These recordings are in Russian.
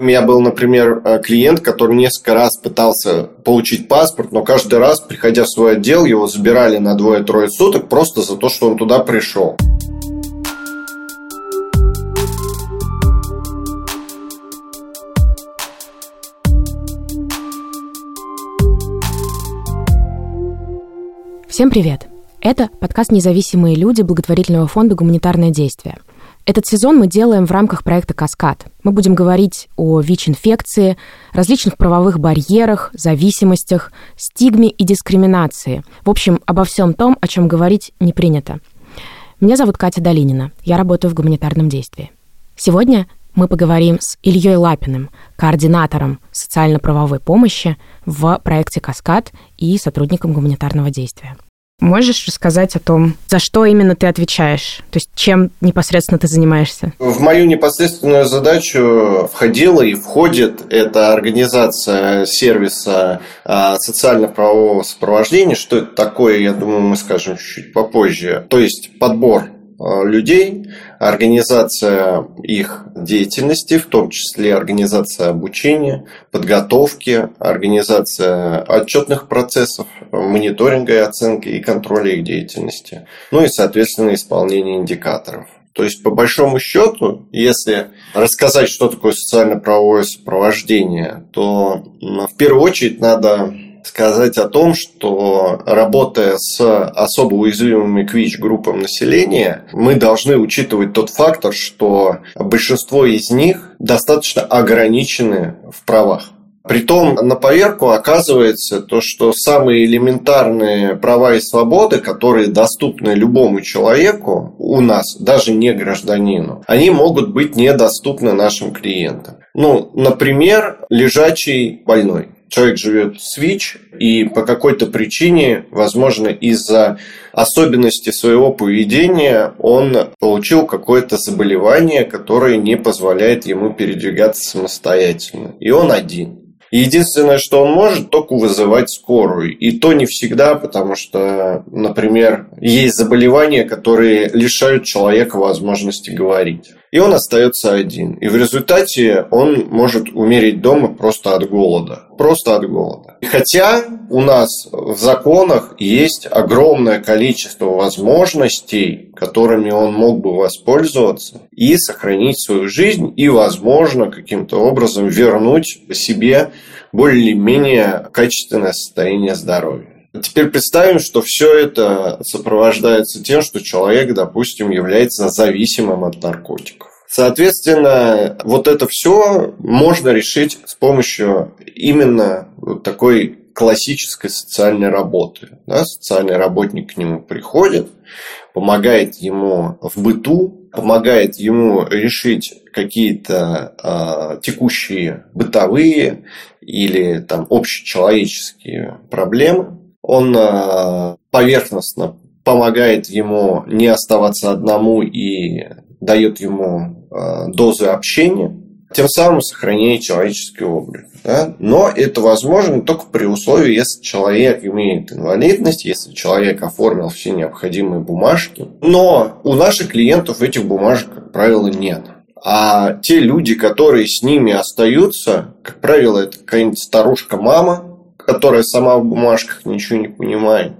У меня был, например, э, клиент, который несколько раз пытался получить паспорт, но каждый раз, приходя в свой отдел, его забирали на двое-трое суток просто за то, что он туда пришел. Всем привет! Это подкаст «Независимые люди» благотворительного фонда «Гуманитарное действие». Этот сезон мы делаем в рамках проекта «Каскад». Мы будем говорить о ВИЧ-инфекции, различных правовых барьерах, зависимостях, стигме и дискриминации. В общем, обо всем том, о чем говорить не принято. Меня зовут Катя Долинина. Я работаю в гуманитарном действии. Сегодня мы поговорим с Ильей Лапиным, координатором социально-правовой помощи в проекте «Каскад» и сотрудником гуманитарного действия. Можешь рассказать о том, за что именно ты отвечаешь? То есть чем непосредственно ты занимаешься? В мою непосредственную задачу входила и входит эта организация сервиса а, социально-правового сопровождения. Что это такое, я думаю, мы скажем чуть попозже. То есть подбор Э, людей, организация их деятельности, в том числе организация обучения, подготовки, организация отчетных процессов, мониторинга и оценки и контроля их деятельности, ну и, соответственно, исполнение индикаторов. То есть, по большому счету, если рассказать, что такое социально-правовое сопровождение, то в первую очередь надо сказать о том, что работая с особо уязвимыми КВИЧ-группами населения, мы должны учитывать тот фактор, что большинство из них достаточно ограничены в правах. Притом на поверку оказывается то, что самые элементарные права и свободы, которые доступны любому человеку у нас, даже не гражданину, они могут быть недоступны нашим клиентам. Ну, например, лежачий больной человек живет в СВИЧ, и по какой-то причине, возможно, из-за особенностей своего поведения, он получил какое-то заболевание, которое не позволяет ему передвигаться самостоятельно. И он один. Единственное, что он может, только вызывать скорую. И то не всегда, потому что, например, есть заболевания, которые лишают человека возможности говорить. И он остается один. И в результате он может умереть дома просто от голода. Просто от голода. Хотя у нас в законах есть огромное количество возможностей, которыми он мог бы воспользоваться и сохранить свою жизнь, и, возможно, каким-то образом вернуть себе более-менее качественное состояние здоровья. Теперь представим, что все это сопровождается тем, что человек, допустим, является зависимым от наркотиков. Соответственно, вот это все можно решить с помощью именно такой классической социальной работы. Да, социальный работник к нему приходит, помогает ему в быту, помогает ему решить какие-то э, текущие бытовые или там общечеловеческие проблемы. Он э, поверхностно помогает ему не оставаться одному и дает ему э, дозы общения, тем самым сохраняя человеческий облик. Да? Но это возможно только при условии, если человек имеет инвалидность, если человек оформил все необходимые бумажки. Но у наших клиентов этих бумажек, как правило, нет. А те люди, которые с ними остаются, как правило, это какая-нибудь старушка-мама, которая сама в бумажках ничего не понимает.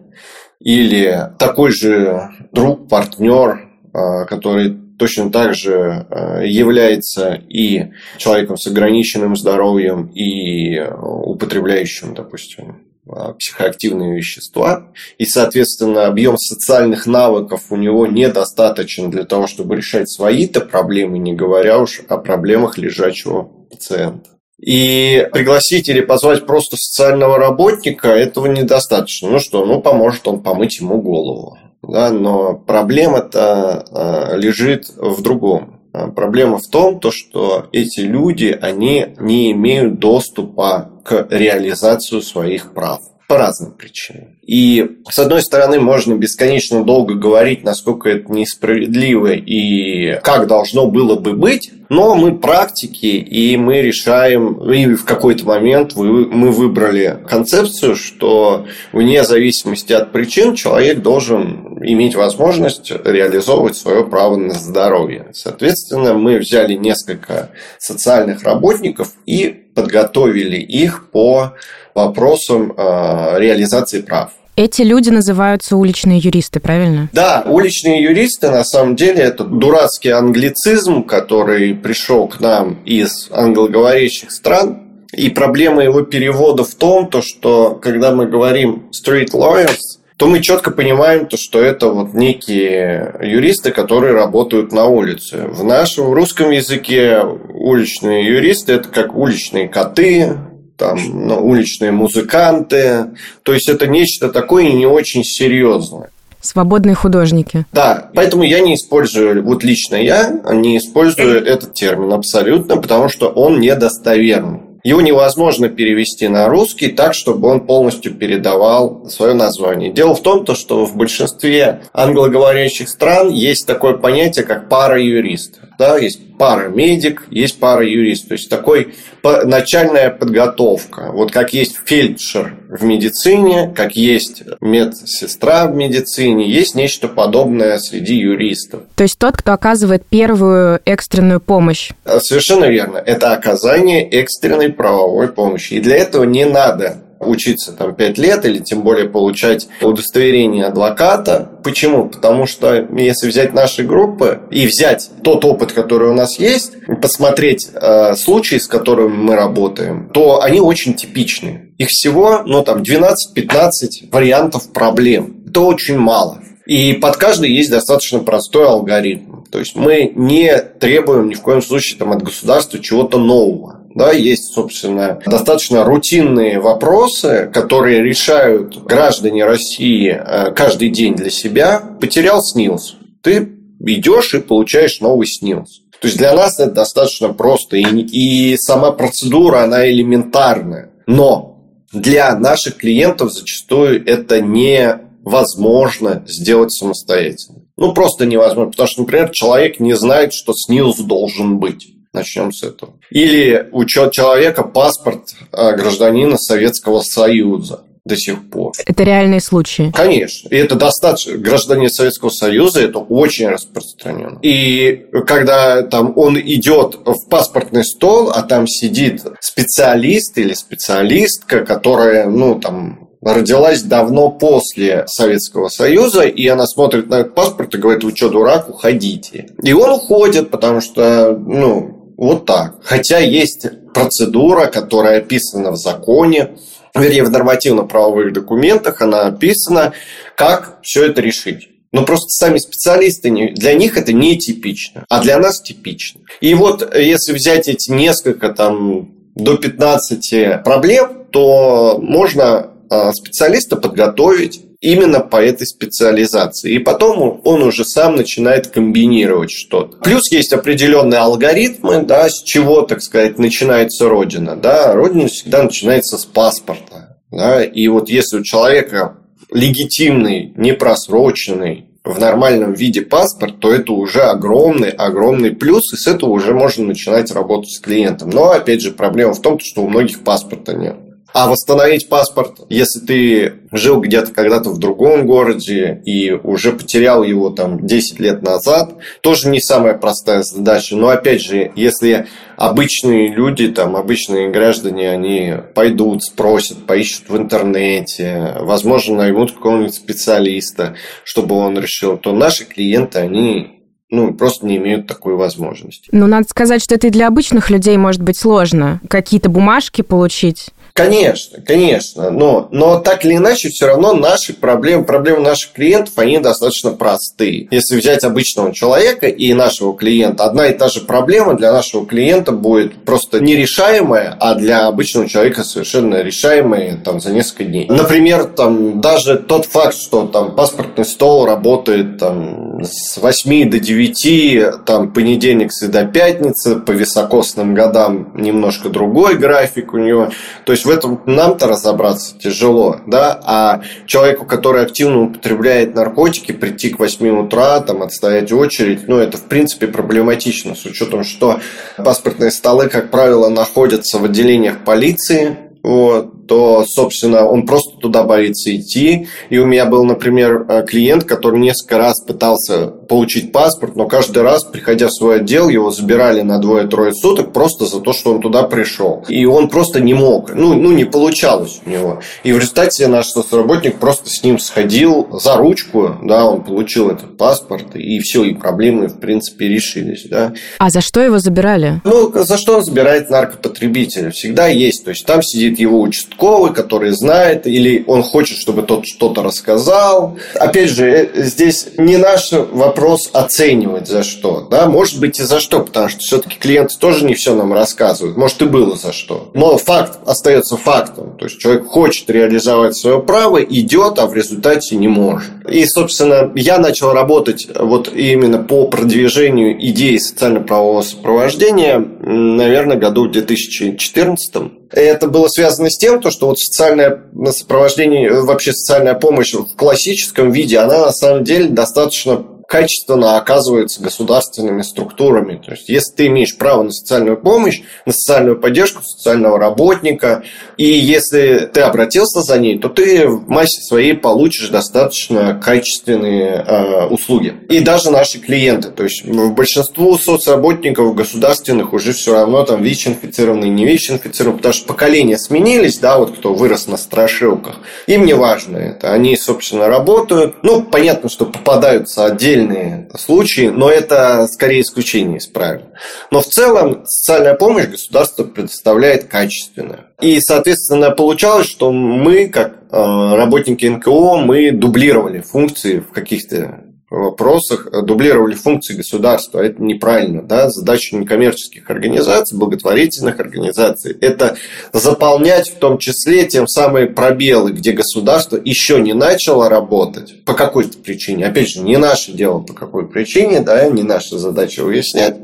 Или такой же друг, партнер, а, который точно так же э, является и человеком с ограниченным здоровьем, и употребляющим, допустим, э, психоактивные вещества. И, соответственно, объем социальных навыков у него недостаточен для того, чтобы решать свои-то проблемы, не говоря уж о проблемах лежачего пациента. И пригласить или позвать просто социального работника этого недостаточно. Ну что, ну поможет он помыть ему голову да, но проблема-то а, лежит в другом. А, проблема в том, то, что эти люди, они не имеют доступа к реализации своих прав по разным причинам. И, с одной стороны, можно бесконечно долго говорить, насколько это несправедливо и как должно было бы быть, но мы практики, и мы решаем, и в какой-то момент мы выбрали концепцию, что вне зависимости от причин человек должен иметь возможность реализовывать свое право на здоровье. Соответственно, мы взяли несколько социальных работников и подготовили их по вопросам э, реализации прав. Эти люди называются уличные юристы, правильно? Да, уличные юристы на самом деле это дурацкий англицизм, который пришел к нам из англоговорящих стран. И проблема его перевода в том, то, что когда мы говорим street lawyers, то мы четко понимаем, то, что это вот некие юристы, которые работают на улице. В нашем русском языке уличные юристы – это как уличные коты, там, ну, уличные музыканты. То есть это нечто такое не очень серьезное. Свободные художники. Да, поэтому я не использую, вот лично я не использую этот термин абсолютно, потому что он недостоверный. Его невозможно перевести на русский так, чтобы он полностью передавал свое название. Дело в том, что в большинстве англоговорящих стран есть такое понятие, как пара юрист да, есть пара медик, есть пара юрист, то есть такой начальная подготовка. Вот как есть фельдшер в медицине, как есть медсестра в медицине, есть нечто подобное среди юристов. То есть тот, кто оказывает первую экстренную помощь. Совершенно верно. Это оказание экстренной правовой помощи. И для этого не надо учиться там 5 лет или тем более получать удостоверение адвоката. Почему? Потому что если взять наши группы и взять тот опыт, который у нас есть, посмотреть э, случаи, с которыми мы работаем, то они очень типичны. Их всего, ну, там, 12-15 вариантов проблем. Это очень мало. И под каждый есть достаточно простой алгоритм. То есть мы не требуем ни в коем случае там, от государства чего-то нового. Да, есть, собственно, достаточно рутинные вопросы, которые решают граждане России э, каждый день для себя. Потерял СНИЛС. Ты идешь и получаешь новый СНИЛС. То есть для нас это достаточно просто. И, и сама процедура, она элементарная. Но для наших клиентов зачастую это невозможно сделать самостоятельно. Ну, просто невозможно. Потому что, например, человек не знает, что СНИЛС должен быть. Начнем с этого. Или учет человека паспорт а, гражданина Советского Союза до сих пор. Это реальные случаи. Конечно. И это достаточно. Гражданин Советского Союза это очень распространено. И когда там он идет в паспортный стол, а там сидит специалист или специалистка, которая, ну, там, родилась давно после Советского Союза, и она смотрит на этот паспорт и говорит, вы что, дурак, уходите. И он уходит, потому что, ну, вот так. Хотя есть процедура, которая описана в законе, вернее, в нормативно-правовых документах, она описана, как все это решить. Но просто сами специалисты, для них это не типично, а для нас типично. И вот если взять эти несколько там до 15 проблем, то можно а, специалиста подготовить именно по этой специализации. И потом он уже сам начинает комбинировать что-то. Плюс есть определенные алгоритмы, да, с чего, так сказать, начинается Родина. Да? Родина всегда начинается с паспорта. Да? И вот если у человека легитимный, непросроченный, в нормальном виде паспорт, то это уже огромный, огромный плюс, и с этого уже можно начинать работать с клиентом. Но, опять же, проблема в том, что у многих паспорта нет. А восстановить паспорт, если ты жил где-то когда-то в другом городе и уже потерял его там 10 лет назад, тоже не самая простая задача. Но опять же, если обычные люди, там, обычные граждане, они пойдут, спросят, поищут в интернете, возможно, наймут какого-нибудь специалиста, чтобы он решил, то наши клиенты, они ну, просто не имеют такой возможности. Ну, надо сказать, что это и для обычных людей может быть сложно. Какие-то бумажки получить. Конечно, конечно. Но, но так или иначе, все равно наши проблемы, проблемы наших клиентов, они достаточно простые. Если взять обычного человека и нашего клиента, одна и та же проблема для нашего клиента будет просто нерешаемая, а для обычного человека совершенно решаемая там, за несколько дней. Например, там, даже тот факт, что там паспортный стол работает там, с 8 до 9, там, понедельник, среда, пятница, по високосным годам немножко другой график у него. То есть есть в этом нам-то разобраться тяжело, да, а человеку, который активно употребляет наркотики, прийти к 8 утра, там, отстоять очередь, ну, это, в принципе, проблематично, с учетом, что паспортные столы, как правило, находятся в отделениях полиции, вот, то, собственно, он просто туда боится идти. И у меня был, например, э, клиент, который несколько раз пытался получить паспорт, но каждый раз, приходя в свой отдел, его забирали на двое-трое суток просто за то, что он туда пришел. И он просто не мог, ну, ну не получалось у него. И в результате наш соцработник просто с ним сходил за ручку, да, он получил этот паспорт, и все, и проблемы, в принципе, решились, да. А за что его забирали? Ну, за что он забирает наркопотребителя? Всегда есть, то есть там сидит его участковый участковый, который знает, или он хочет, чтобы тот что-то рассказал. Опять же, э, здесь не наш вопрос оценивать за что. Да? Может быть и за что, потому что все-таки клиенты тоже не все нам рассказывают. Может и было за что. Но факт остается фактом. То есть человек хочет реализовать свое право, идет, а в результате не может. И, собственно, я начал работать вот именно по продвижению идеи социально-правового сопровождения, наверное, году в 2014 это было связано с тем, что вот социальное сопровождение, вообще социальная помощь в классическом виде, она на самом деле достаточно качественно оказываются государственными структурами. То есть, если ты имеешь право на социальную помощь, на социальную поддержку социального работника, и если ты обратился за ней, то ты в массе своей получишь достаточно качественные э, услуги. И даже наши клиенты, то есть большинству соцработников государственных уже все равно там ВИЧ-инфицированные, не ВИЧ-инфицированные, потому что поколения сменились, да, вот кто вырос на страшилках. Им не важно это. Они, собственно, работают. Ну, понятно, что попадаются отдельно отдельные случаи, но это скорее исключение из правил. Но в целом социальная помощь государство предоставляет качественную. И, соответственно, получалось, что мы, как э, работники НКО, мы дублировали функции в каких-то вопросах э, дублировали функции государства. Это неправильно. Да? Задача некоммерческих организаций, благотворительных организаций – это заполнять в том числе тем самые пробелы, где государство еще не начало работать по какой-то причине. Опять же, не наше дело по какой причине, да, не наша задача выяснять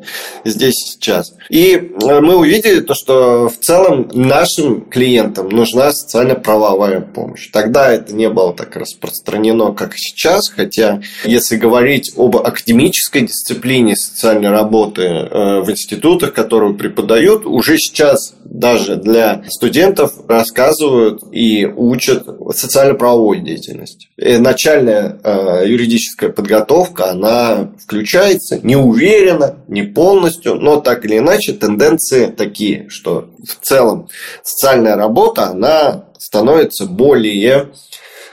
здесь сейчас. И э, мы увидели то, что в целом нашим клиентам нужна социально-правовая помощь. Тогда это не было так распространено, как сейчас, хотя если если говорить об академической дисциплине социальной работы э, в институтах, которую преподают, уже сейчас даже для студентов рассказывают и учат социально-правовой деятельности. Начальная э, юридическая подготовка, она включается не уверенно, не полностью, но так или иначе тенденции такие, что в целом социальная работа, она становится более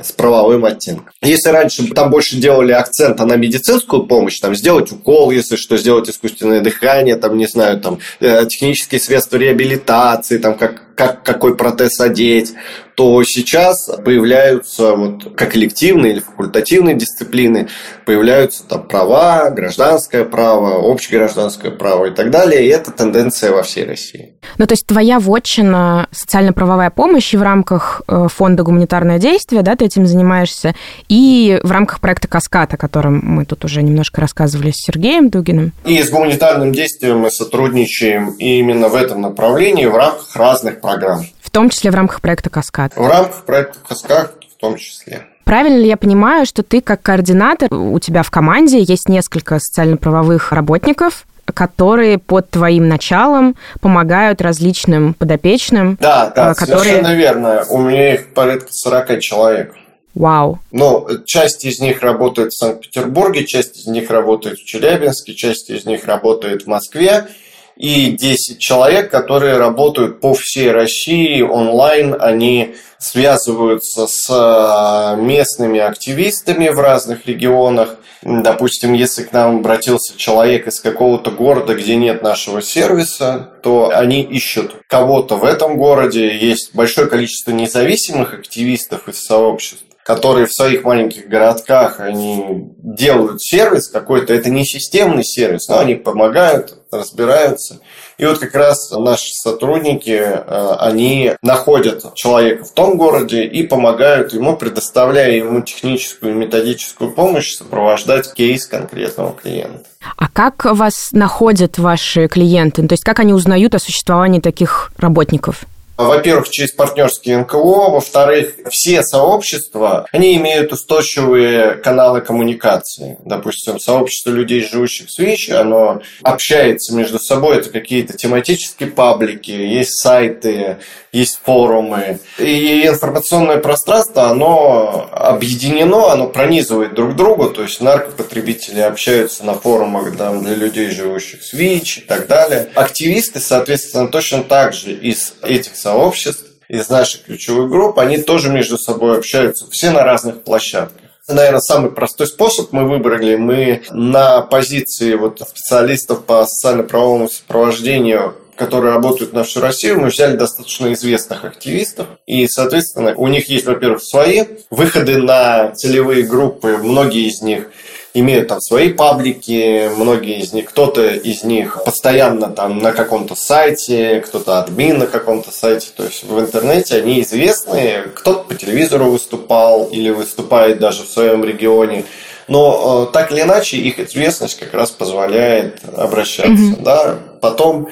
с правовым оттенком. Если раньше там больше делали акцент на медицинскую помощь, там сделать укол, если что, сделать искусственное дыхание, там, не знаю, там, э, технические средства реабилитации, там, как, как какой протез одеть, то сейчас появляются вот как коллективные или факультативные дисциплины, появляются там права, гражданское право, общегражданское право и так далее, и это тенденция во всей России. Ну, то есть твоя вотчина социально-правовая помощь и в рамках э, фонда «Гуманитарное действие», да, ты этим занимаешься, и в рамках проекта «Каскад», о котором мы тут уже немножко рассказывали с Сергеем Дугиным. И с гуманитарным действием мы сотрудничаем именно в этом направлении в рамках разных программ том числе в рамках проекта «Каскад». В рамках проекта «Каскад» в том числе. Правильно ли я понимаю, что ты как координатор, у тебя в команде есть несколько социально-правовых работников, которые под твоим началом помогают различным подопечным? Да, да, э, которые... совершенно верно. У меня их порядка 40 человек. Вау. Но часть из них работает в Санкт-Петербурге, часть из них работает в Челябинске, часть из них работает в Москве и 10 человек, которые работают по всей России онлайн. Они связываются с а, местными активистами в разных регионах. Допустим, если к нам обратился человек из какого-то города, где нет нашего сервиса, то они ищут кого-то в этом городе. Есть большое количество независимых активистов из сообществ которые в своих маленьких городках они делают сервис какой-то, это не системный сервис, но они помогают, разбираются. И вот как раз наши сотрудники, э, они находят человека в том городе и помогают ему, предоставляя ему техническую и методическую помощь, сопровождать кейс конкретного клиента. А как вас находят ваши клиенты? То есть как они узнают о существовании таких работников? Во-первых, через партнерские НКО, во-вторых, все сообщества, они имеют устойчивые каналы коммуникации. Допустим, сообщество людей, живущих в Свич, оно общается между собой, это какие-то тематические паблики, есть сайты, есть форумы. И информационное пространство, оно объединено, оно пронизывает друг друга, то есть наркопотребители общаются на форумах там, для людей, живущих в СВИЧ и так далее. Активисты, соответственно, точно так же из этих сообществ, из наших ключевых групп, они тоже между собой общаются, все на разных площадках. Наверное, самый простой способ мы выбрали. Мы на позиции вот специалистов по социально-правовому сопровождению которые работают на всю Россию, мы взяли достаточно известных активистов. И, соответственно, у них есть, во-первых, свои выходы на целевые группы. Многие из них имеют там свои паблики, многие из них, кто-то из них постоянно там на каком-то сайте, кто-то админ на каком-то сайте, то есть в интернете они известные, кто-то по телевизору выступал или выступает даже в своем регионе, но э, так или иначе их известность как раз позволяет обращаться, mm-hmm. да, потом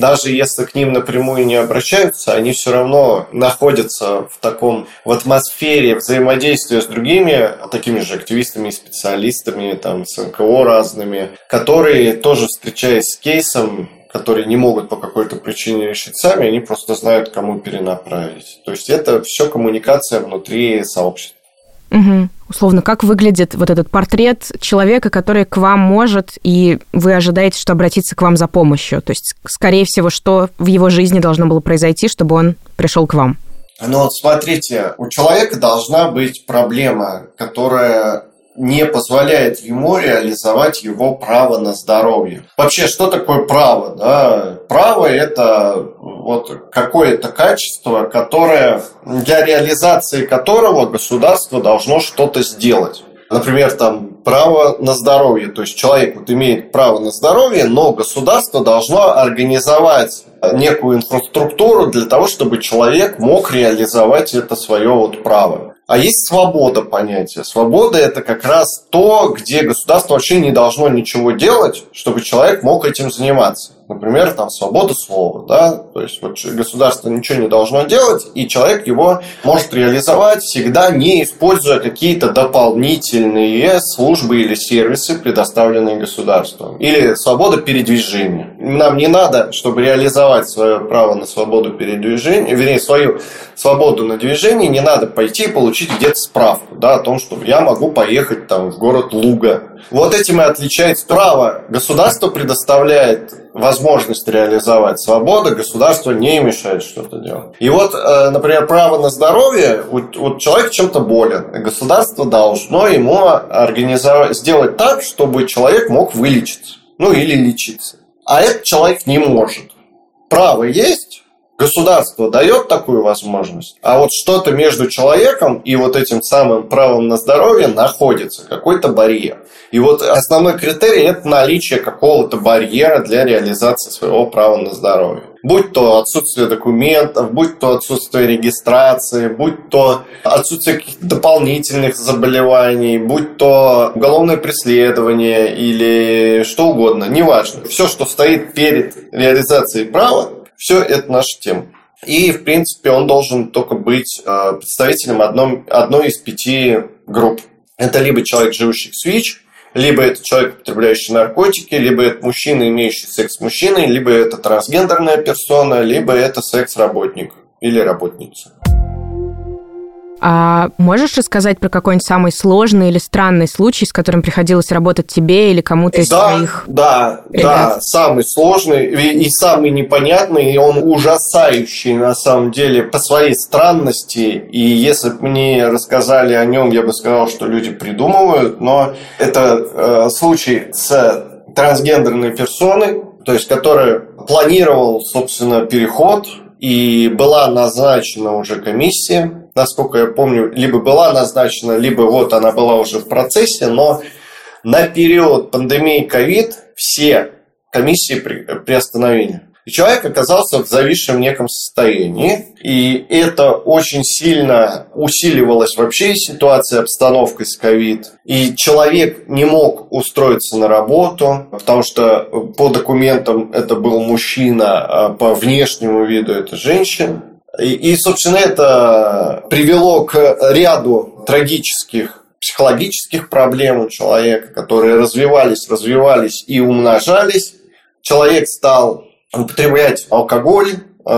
даже если к ним напрямую не обращаются, они все равно находятся в таком, в атмосфере взаимодействия с другими, такими же активистами специалистами, там, с НКО разными, которые тоже встречаясь с кейсом, которые не могут по какой-то причине решить сами, они просто знают, кому перенаправить. То есть это все коммуникация внутри сообщества. Угу. Условно, как выглядит вот этот портрет человека, который к вам может, и вы ожидаете, что обратиться к вам за помощью? То есть, скорее всего, что в его жизни должно было произойти, чтобы он пришел к вам? Ну вот смотрите, у человека должна быть проблема, которая не позволяет ему реализовать его право на здоровье. Вообще, что такое право? Да? Право – это вот какое-то качество, которое, для реализации которого государство должно что-то сделать. Например, там право на здоровье. То есть человек вот имеет право на здоровье, но государство должно организовать некую инфраструктуру для того, чтобы человек мог реализовать это свое вот право. А есть свобода понятия. Свобода – это как раз то, где государство вообще не должно ничего делать, чтобы человек мог этим заниматься. Например, там свобода слова, да, то есть вот государство ничего не должно делать, и человек его может реализовать всегда не используя какие-то дополнительные службы или сервисы, предоставленные государством. Или свобода передвижения. Нам не надо, чтобы реализовать свое право на свободу передвижения, вернее, свою свободу на движение, не надо пойти и получить где-то справку да, о том, что я могу поехать там, в город Луга. Вот этим и отличается право. Государство предоставляет возможность реализовать свободу, государство не мешает что-то делать. И вот, э, например, право на здоровье, вот человек чем-то болен, государство должно ему организовать, сделать так, чтобы человек мог вылечиться, ну или лечиться. А этот человек не может. Право есть, Государство дает такую возможность, а вот что-то между человеком и вот этим самым правом на здоровье находится, какой-то барьер. И вот основной критерий – это наличие какого-то барьера для реализации своего права на здоровье. Будь то отсутствие документов, будь то отсутствие регистрации, будь то отсутствие каких-то дополнительных заболеваний, будь то уголовное преследование или что угодно, неважно. Все, что стоит перед реализацией права, все это наша тема. И, в принципе, он должен только быть э, представителем одном, одной из пяти групп. Это либо человек, живущий в СВИЧ, либо это человек, употребляющий наркотики, либо это мужчина, имеющий секс с мужчиной, либо это трансгендерная персона, либо это секс-работник или работница. А можешь рассказать про какой-нибудь самый сложный или странный случай, с которым приходилось работать тебе или кому-то из да, твоих Да, ребят? да, самый сложный и самый непонятный, и он ужасающий на самом деле по своей странности. И если бы мне рассказали о нем, я бы сказал, что люди придумывают, но это э, случай с трансгендерной персоной, то есть которая планировал, собственно, переход, и была назначена уже комиссия, насколько я помню, либо была назначена, либо вот она была уже в процессе, но на период пандемии ковид все комиссии приостановили. И человек оказался в зависшем неком состоянии, и это очень сильно усиливалось вообще ситуация, обстановкой с ковид. И человек не мог устроиться на работу, потому что по документам это был мужчина, а по внешнему виду это женщина. И, и, собственно, это привело к ряду трагических психологических проблем у человека, которые развивались, развивались и умножались. Человек стал употреблять алкоголь,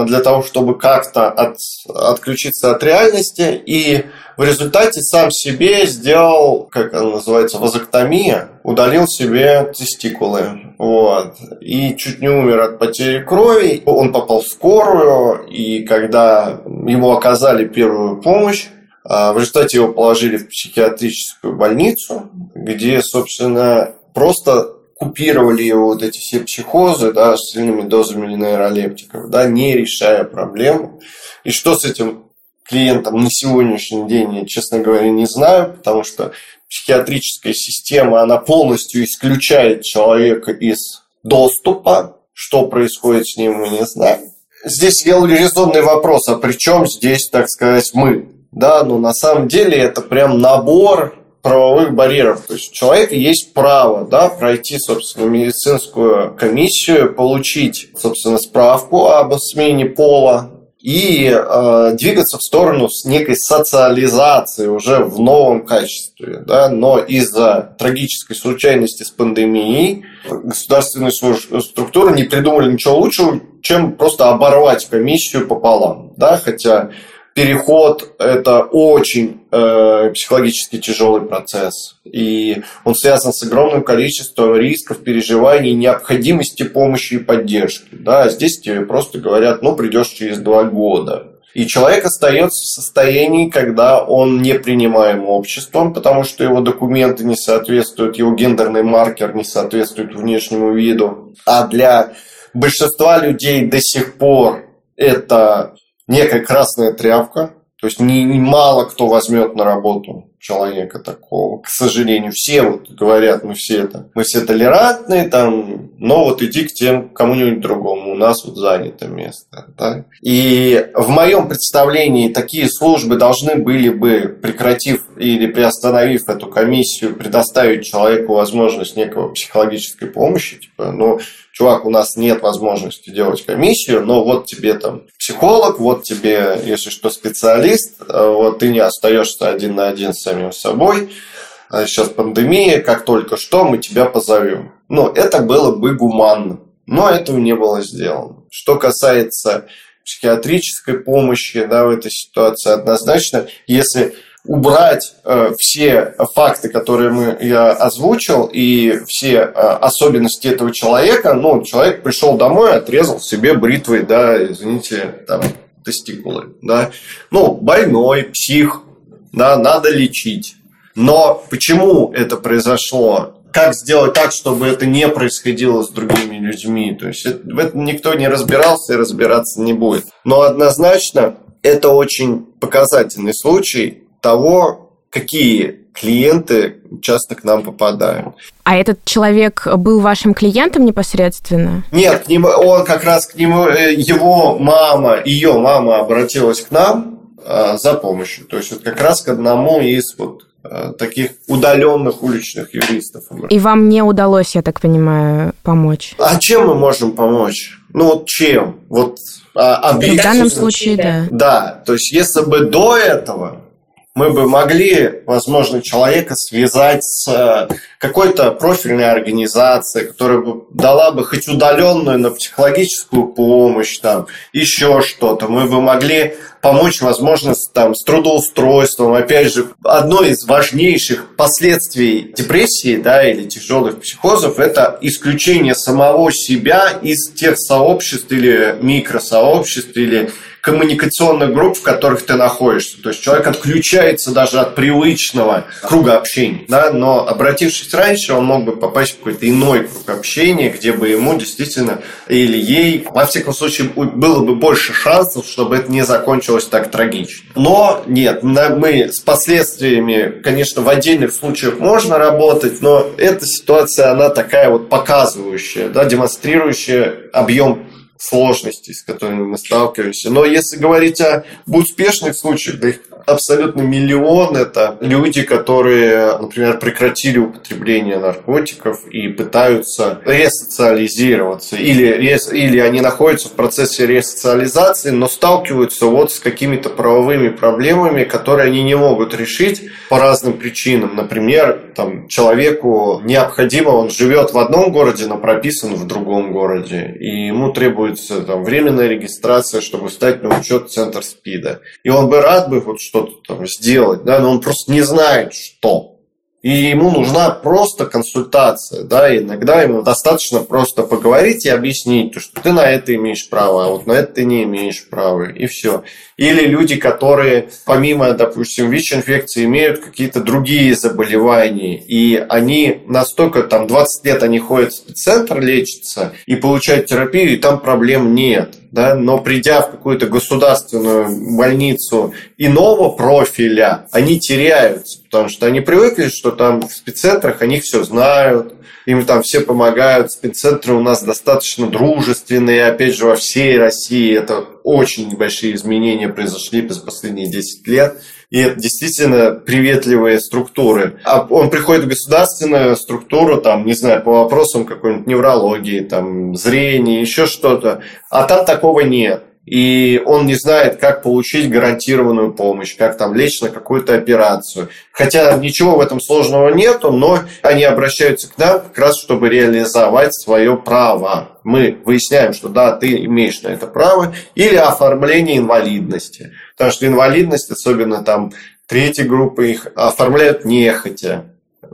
для того, чтобы как-то от, отключиться от реальности, и в результате сам себе сделал, как она называется, вазоктомия, удалил себе тестикулы. Вот. И чуть не умер от потери крови. Он попал в скорую, и когда ему оказали первую помощь, э, в результате его положили в психиатрическую больницу, где, собственно, просто купировали его вот эти все психозы, да, с сильными дозами нейролептиков, да, не решая проблему. И что с этим клиентом на сегодняшний день, я, честно говоря, не знаю, потому что психиатрическая система, она полностью исключает человека из доступа. Что происходит с ним, мы не знаем. Здесь я резонный вопрос, а при чем здесь, так сказать, мы? Да, но на самом деле это прям набор правовых барьеров. То есть у человека есть право да, пройти, собственно, медицинскую комиссию, получить, собственно, справку об смене пола и э, двигаться в сторону с некой социализации уже в новом качестве. Да? Но из-за трагической случайности с пандемией государственные структуры не придумали ничего лучшего, чем просто оборвать комиссию пополам. Да? Хотя переход – это очень э, психологически тяжелый процесс. И он связан с огромным количеством рисков, переживаний, необходимости помощи и поддержки. Да, здесь тебе просто говорят, ну, придешь через два года. И человек остается в состоянии, когда он не принимаем обществом, потому что его документы не соответствуют, его гендерный маркер не соответствует внешнему виду. А для большинства людей до сих пор это некая красная тряпка, то есть не, не мало кто возьмет на работу человека такого. К сожалению, все вот говорят, мы все это, мы все толерантные, там, но вот иди к тем кому-нибудь другому, у нас вот занято место. Да? И в моем представлении такие службы должны были бы, прекратив или приостановив эту комиссию, предоставить человеку возможность некого психологической помощи, типа, ну, чувак, у нас нет возможности делать комиссию, но вот тебе там психолог, вот тебе, если что, специалист, э, вот ты не остаешься один на один с самим собой, сейчас пандемия, как только что мы тебя позовем. Ну, это было бы гуманно, но этого не было сделано. Что касается психиатрической помощи да, в этой ситуации, однозначно, если убрать э, все факты, которые мы, я озвучил, и все э, особенности этого человека, ну, человек пришел домой, отрезал себе бритвой, да, извините, там, тестикулы, да, ну, больной, псих, да, надо лечить. Но почему это произошло? Как сделать так, чтобы это не происходило с другими людьми? То есть это, в этом никто не разбирался и разбираться не будет. Но однозначно это очень показательный случай того, какие клиенты часто к нам попадают. А этот человек был вашим клиентом непосредственно? Нет, к нему, он как раз к нему, э, его мама, ее мама обратилась к нам э, за помощью. То есть вот как раз к одному из вот э, таких удаленных уличных юристов. И вам не удалось, я так понимаю, помочь? А чем мы можем помочь? Ну вот чем? Вот а, объективно. В данном случае, да. Да, то есть если бы до этого мы бы могли, возможно, человека связать с э, какой-то профильной организацией, которая бы дала бы хоть удаленную, но психологическую помощь, там, еще что-то. Мы бы могли помочь, возможно, там, с трудоустройством. Опять же, одно из важнейших последствий депрессии да, или тяжелых психозов – это исключение самого себя из тех сообществ или микросообществ или коммуникационных групп, в которых ты находишься. То есть человек отключается даже от привычного круга общения. Да? Но обратившись раньше, он мог бы попасть в какой-то иной круг общения, где бы ему действительно или ей, во всяком случае, было бы больше шансов, чтобы это не закончилось так трагично. Но нет, мы с последствиями, конечно, в отдельных случаях можно работать, но эта ситуация, она такая вот показывающая, да, демонстрирующая объем сложностей, с которыми мы сталкиваемся. Но если говорить о успешных случаях, да их абсолютно миллион – это люди, которые, например, прекратили употребление наркотиков и пытаются ресоциализироваться. Или, или они находятся в процессе ресоциализации, но сталкиваются вот с какими-то правовыми проблемами, которые они не могут решить по разным причинам. Например, там, человеку необходимо, он живет в одном городе, но прописан в другом городе, и ему требуется там, временная регистрация, чтобы стать на учет центр СПИДа. И он бы рад бы вот что-то там сделать, да, но он просто не знает, что. И ему нужна просто консультация, да, иногда ему достаточно просто поговорить и объяснить, что ты на это имеешь право, а вот на это ты не имеешь права, и все. Или люди, которые помимо, допустим, ВИЧ-инфекции имеют какие-то другие заболевания, и они настолько, там, 20 лет они ходят в спеццентр лечатся и получают терапию, и там проблем нет да, но придя в какую-то государственную больницу иного профиля, они теряются, потому что они привыкли, что там в спеццентрах они все знают, им там все помогают, спеццентры у нас достаточно дружественные, опять же, во всей России это очень небольшие изменения произошли за последние 10 лет. И это действительно приветливые структуры. А он приходит в государственную структуру, там, не знаю, по вопросам какой-нибудь неврологии, там, зрения, еще что-то. А там такого нет и он не знает, как получить гарантированную помощь, как там лечь на какую-то операцию. Хотя ничего в этом сложного нету, но они обращаются к нам как раз, чтобы реализовать свое право. Мы выясняем, что да, ты имеешь на это право, или оформление инвалидности. Потому что инвалидность, особенно там третьей группы, их оформляют нехотя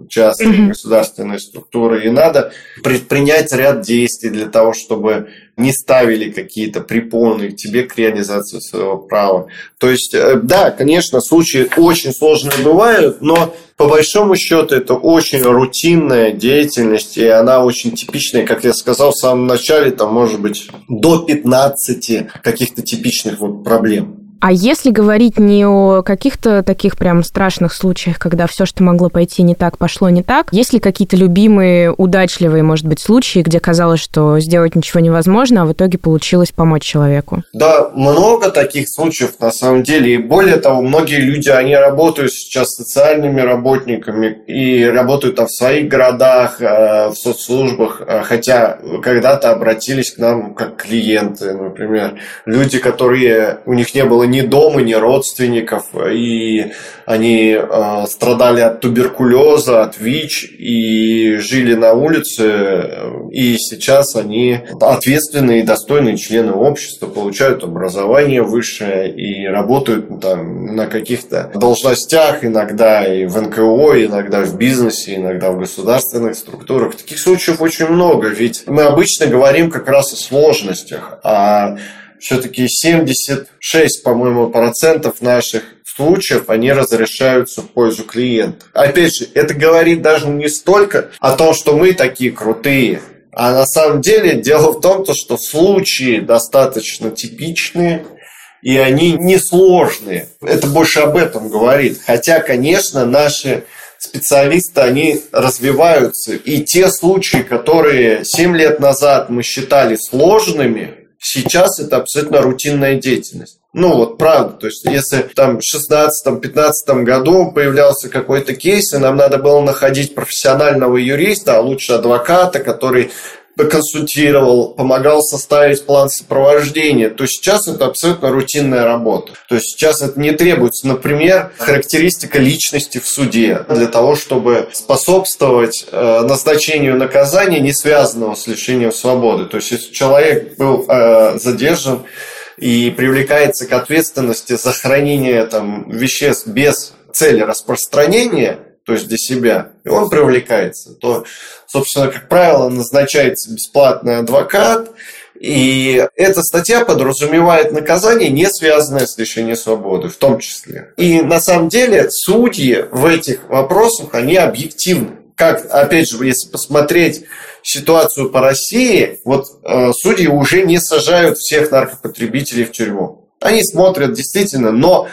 частные mm-hmm. государственные структуры, и надо предпринять ряд действий для того, чтобы не ставили какие-то препоны тебе к реализации своего права. То есть, э, да, конечно, случаи очень сложные бывают, но по большому счету это очень рутинная деятельность, и она очень типичная, как я сказал в самом начале, там может быть до 15 каких-то типичных вот проблем. А если говорить не о каких-то таких прям страшных случаях, когда все, что могло пойти не так, пошло не так, есть ли какие-то любимые, удачливые, может быть, случаи, где казалось, что сделать ничего невозможно, а в итоге получилось помочь человеку? Да, много таких случаев на самом деле. И более того, многие люди, они работают сейчас социальными работниками и работают там в своих городах, э, в соцслужбах, э, хотя когда-то обратились к нам как клиенты, например. Люди, которые у них не было ни дома, ни родственников, и они э, страдали от туберкулеза, от ВИЧ, и жили на улице, и сейчас они ответственные и достойные члены общества, получают образование высшее и работают там на каких-то должностях, иногда и в НКО, иногда в бизнесе, иногда в государственных структурах. Таких случаев очень много, ведь мы обычно говорим как раз о сложностях, а все-таки 76, по-моему, процентов наших случаев, они разрешаются в пользу клиента. Опять же, это говорит даже не столько о том, что мы такие крутые, а на самом деле дело в том, что случаи достаточно типичные, и они несложные. Это больше об этом говорит. Хотя, конечно, наши специалисты, они развиваются. И те случаи, которые 7 лет назад мы считали сложными, Сейчас это абсолютно рутинная деятельность. Ну вот правда, то есть если там в 16-15 году появлялся какой-то кейс, и нам надо было находить профессионального юриста, а лучше адвоката, который консультировал, помогал составить план сопровождения, то сейчас это абсолютно рутинная работа. То есть сейчас это не требуется, например, характеристика личности в суде для того, чтобы способствовать э, назначению наказания, не связанного с лишением свободы. То есть если человек был э, задержан и привлекается к ответственности за хранение там, веществ без цели распространения, то есть для себя, и он привлекается, то, собственно, как правило, назначается бесплатный адвокат, и эта статья подразумевает наказание, не связанное с лишением свободы, в том числе. И на самом деле судьи в этих вопросах, они объективны. Как, опять же, если посмотреть ситуацию по России, вот э, судьи уже не сажают всех наркопотребителей в тюрьму. Они смотрят действительно, но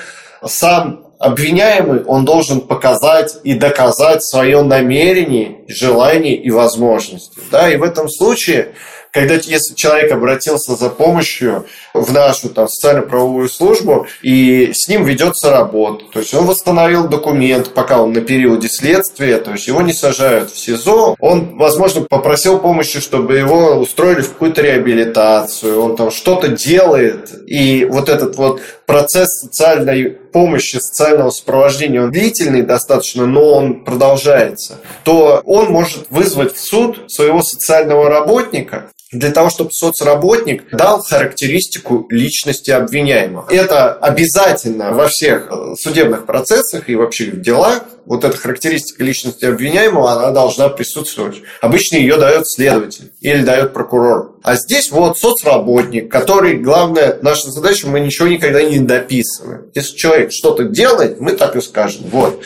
сам обвиняемый, он должен показать и доказать свое намерение, желание и возможности. Да? И в этом случае, когда если человек обратился за помощью в нашу там, социально-правовую службу, и с ним ведется работа, то есть он восстановил документ, пока он на периоде следствия, то есть его не сажают в СИЗО, он, возможно, попросил помощи, чтобы его устроили в какую-то реабилитацию, он там что-то делает, и вот этот вот процесс социальной помощи, социального сопровождения, он длительный достаточно, но он продолжается, то он может вызвать в суд своего социального работника, для того, чтобы соцработник дал характеристику личности обвиняемого. Это обязательно во всех э, судебных процессах и вообще в делах. Вот эта характеристика личности обвиняемого, она должна присутствовать. Обычно ее дает следователь или дает прокурор. А здесь вот соцработник, который, главное, наша задача, мы ничего никогда не дописываем. Если человек что-то делает, мы так и скажем. Вот,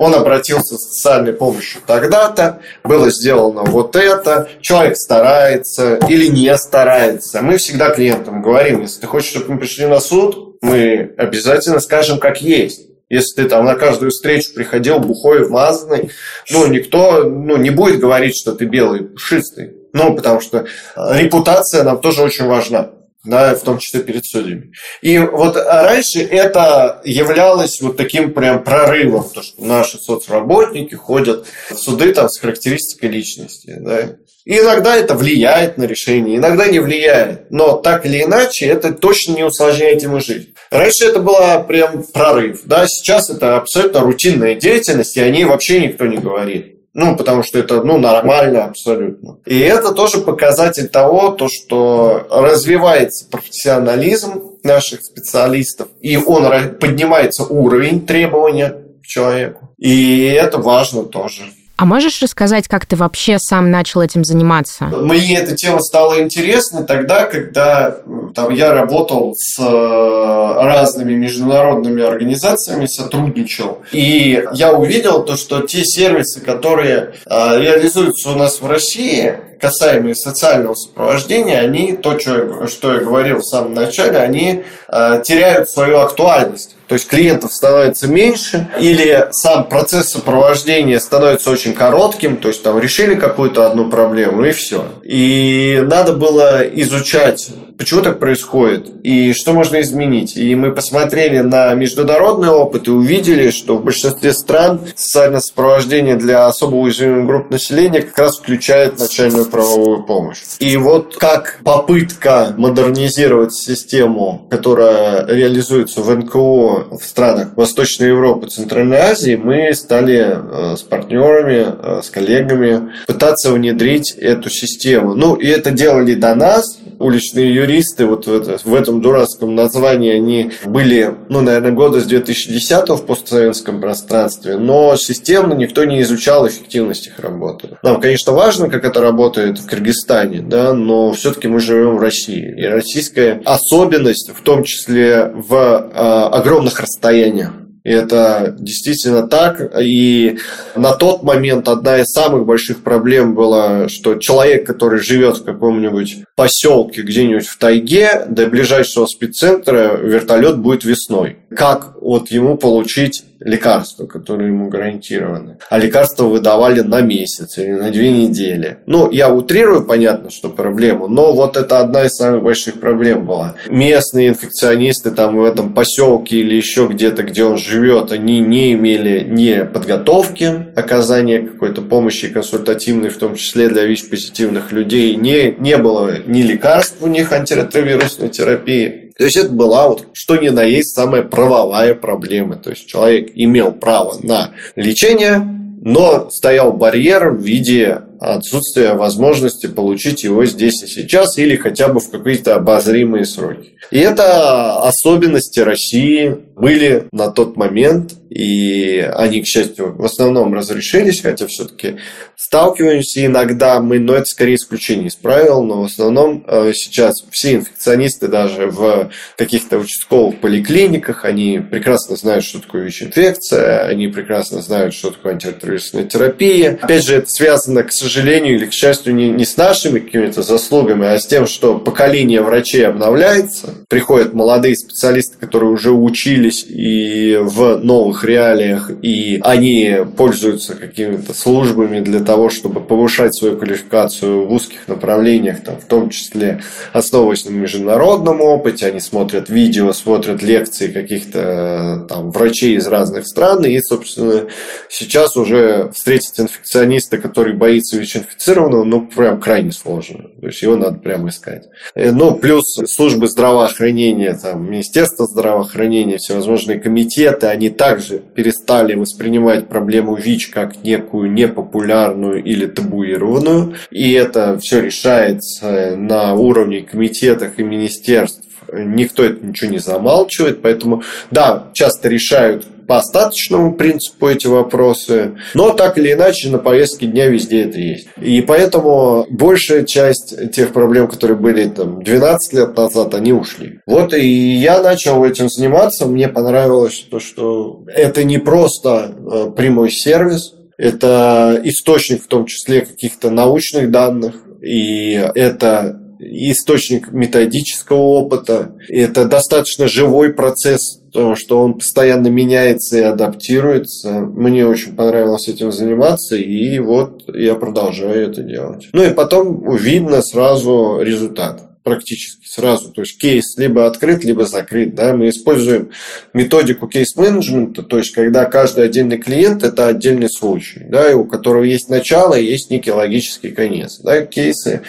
он обратился с социальной помощью тогда-то, было сделано вот это, человек старается или не старается. Мы всегда клиентам говорим, если ты хочешь, чтобы мы пришли на суд, мы обязательно скажем, как есть. Если ты там на каждую встречу приходил бухой, вмазанный, ну, никто ну, не будет говорить, что ты белый, пушистый. Ну, потому что репутация нам тоже очень важна да, в том числе перед судьями. И вот раньше это являлось вот таким прям прорывом, то, что наши соцработники ходят в суды там с характеристикой личности. Да. И иногда это влияет на решение, иногда не влияет. Но так или иначе, это точно не усложняет ему жизнь. Раньше это было прям прорыв. Да? Сейчас это абсолютно рутинная деятельность, и о ней вообще никто не говорит. Ну, потому что это ну, нормально абсолютно. И это тоже показатель того, то, что развивается профессионализм наших специалистов, и он поднимается уровень требования к человеку. И это важно тоже. А можешь рассказать, как ты вообще сам начал этим заниматься? Мне эта тема стала интересной тогда, когда там, я работал с э, разными международными организациями, сотрудничал. И я увидел то, что те сервисы, которые э, реализуются у нас в России, касаемые социального сопровождения, они, то, что, что я говорил в самом начале, они э, теряют свою актуальность. То есть клиентов становится меньше, или сам процесс сопровождения становится очень коротким, то есть там решили какую-то одну проблему и все. И надо было изучать, почему так происходит и что можно изменить. И мы посмотрели на международный опыт и увидели, что в большинстве стран социальное сопровождение для особо уязвимых групп населения как раз включает начальную правовую помощь. И вот как попытка модернизировать систему, которая реализуется в НКО в странах Восточной Европы, Центральной Азии, мы стали э, с партнерами, э, с коллегами пытаться внедрить эту систему. Ну, и это делали до нас, уличные юристы, вот в этом дурацком названии, они были, ну, наверное, года с 2010 в постсоветском пространстве, но системно никто не изучал эффективность их работы. Нам, конечно, важно, как это работает в Кыргызстане, да, но все-таки мы живем в России. И российская особенность, в том числе в э, огромных расстояниях. Это действительно так. И на тот момент одна из самых больших проблем была, что человек, который живет в каком-нибудь поселке где-нибудь в тайге, до ближайшего спеццентра вертолет будет весной. Как вот ему получить лекарства, которые ему гарантированы. А лекарства выдавали на месяц или на две недели. Ну, я утрирую, понятно, что проблему, но вот это одна из самых больших проблем была. Местные инфекционисты там в этом поселке или еще где-то, где он живет, они не имели ни подготовки оказания какой-то помощи консультативной, в том числе для ВИЧ-позитивных людей, не, не было ни лекарств у них антиретровирусной терапии, то есть это была вот что ни на есть самая правовая проблема. То есть человек имел право на лечение, но стоял барьер в виде отсутствия возможности получить его здесь и сейчас или хотя бы в какие-то обозримые сроки. И это особенности России были на тот момент, и они, к счастью, в основном разрешились, хотя все-таки сталкиваемся иногда мы, но это скорее исключение из правил, но в основном э, сейчас все инфекционисты даже в каких-то участковых поликлиниках, они прекрасно знают, что такое ВИЧ-инфекция, они прекрасно знают, что такое антиретровирусная терапия. Опять же, это связано, к сожалению или к счастью, не, не с нашими какими-то заслугами, а с тем, что поколение врачей обновляется, приходят молодые специалисты, которые уже учились и в новых реалиях, и они пользуются какими-то службами для того, чтобы повышать свою квалификацию в узких направлениях, там, в том числе основываясь на международном опыте, они смотрят видео, смотрят лекции каких-то там врачей из разных стран, и, собственно, сейчас уже встретить инфекциониста, который боится ВИЧ-инфицированного, ну, прям крайне сложно. То есть его надо прямо искать. Э, ну, плюс службы здравоохранения, там, Министерство здравоохранения, всевозможные комитеты, они также перестали воспринимать проблему ВИЧ как некую непопулярную или табуированную. И это все решается на уровне комитетов и министерств никто это ничего не замалчивает, поэтому, да, часто решают по остаточному принципу эти вопросы, но так или иначе на повестке дня везде это есть. И поэтому большая часть тех проблем, которые были там 12 лет назад, они ушли. Вот и я начал этим заниматься, мне понравилось то, что это не просто э, прямой сервис, это источник в том числе каких-то научных данных, и это источник методического опыта. Это достаточно живой процесс, потому что он постоянно меняется и адаптируется. Мне очень понравилось этим заниматься, и вот я продолжаю это делать. Ну и потом видно сразу результат практически сразу. То есть кейс либо открыт, либо закрыт. Да? Мы используем методику кейс-менеджмента, то есть когда каждый отдельный клиент – это отдельный случай, да, у которого есть начало и есть некий логический конец. Да? Кейсы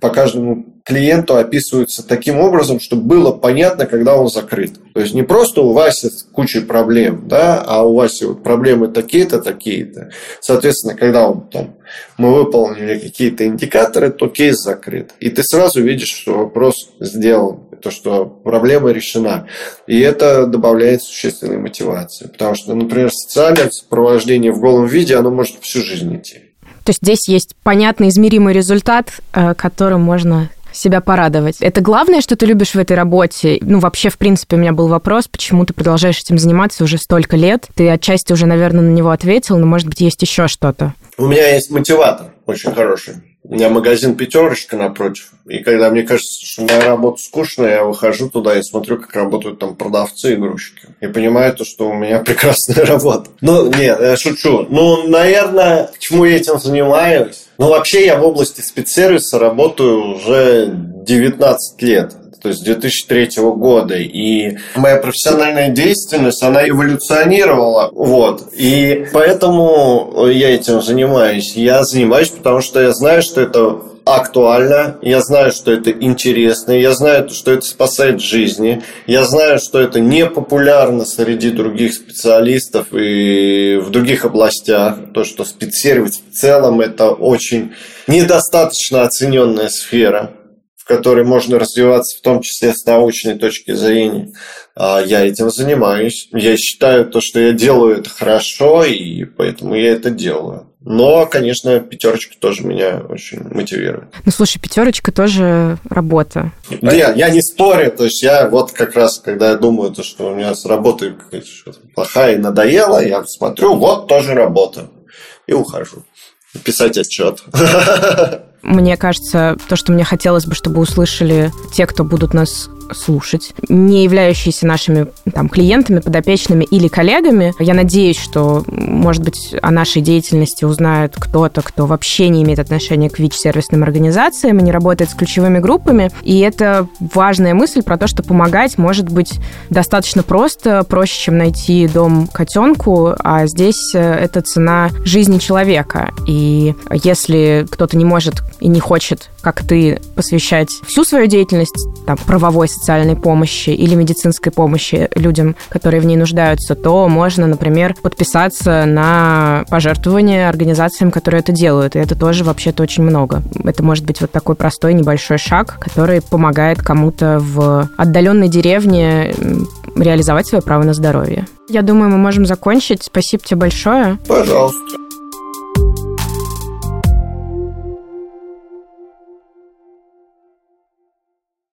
по каждому клиенту описываются таким образом, чтобы было понятно, когда он закрыт. То есть не просто у Васи куча проблем, да, а у Васи вот проблемы такие-то, такие-то. Соответственно, когда он, там, мы выполнили какие-то индикаторы, то кейс закрыт. И ты сразу видишь, что вопрос сделан, то, что проблема решена. И это добавляет существенной мотивации. Потому что, например, социальное сопровождение в голом виде, оно может всю жизнь идти. То есть здесь есть понятный, измеримый результат, э, которым можно себя порадовать. Это главное, что ты любишь в этой работе? Ну, вообще, в принципе, у меня был вопрос, почему ты продолжаешь этим заниматься уже столько лет? Ты отчасти уже, наверное, на него ответил, но, может быть, есть еще что-то. У меня есть мотиватор очень хороший. У меня магазин «Пятерочка» напротив. И когда мне кажется, что моя работа скучная, я выхожу туда и смотрю, как работают там продавцы и грузчики. И понимаю то, что у меня прекрасная работа. Ну, нет, я шучу. Ну, наверное, почему я этим занимаюсь? Ну, вообще я в области спецсервиса работаю уже 19 лет то есть 2003 года. И моя профессиональная деятельность, она эволюционировала. Вот. И поэтому я этим занимаюсь. Я занимаюсь, потому что я знаю, что это актуально, я знаю, что это интересно, я знаю, что это спасает жизни, я знаю, что это не популярно среди других специалистов и в других областях, то, что спецсервис в целом это очень недостаточно оцененная сфера в которой можно развиваться, в том числе с научной точки зрения. А, я этим занимаюсь. Я считаю то, что я делаю это хорошо, и поэтому я это делаю. Но, конечно, пятерочка тоже меня очень мотивирует. Ну, слушай, пятерочка тоже работа. Да, я, я не спорю. То есть я вот как раз, когда я думаю, то, что у меня с работой какая-то плохая и надоела, я смотрю, вот тоже работа. И ухожу. Писать отчет. Мне кажется, то, что мне хотелось бы, чтобы услышали те, кто будут нас слушать, не являющиеся нашими там, клиентами, подопечными или коллегами. Я надеюсь, что, может быть, о нашей деятельности узнает кто-то, кто вообще не имеет отношения к ВИЧ-сервисным организациям и не работает с ключевыми группами. И это важная мысль про то, что помогать может быть достаточно просто, проще, чем найти дом котенку, а здесь э, это цена жизни человека. И если кто-то не может и не хочет, как ты, посвящать всю свою деятельность там, правовой социальной помощи или медицинской помощи людям, которые в ней нуждаются, то можно, например, подписаться на пожертвования организациям, которые это делают. И это тоже вообще-то очень много. Это может быть вот такой простой небольшой шаг, который помогает кому-то в отдаленной деревне реализовать свое право на здоровье. Я думаю, мы можем закончить. Спасибо тебе большое. Пожалуйста.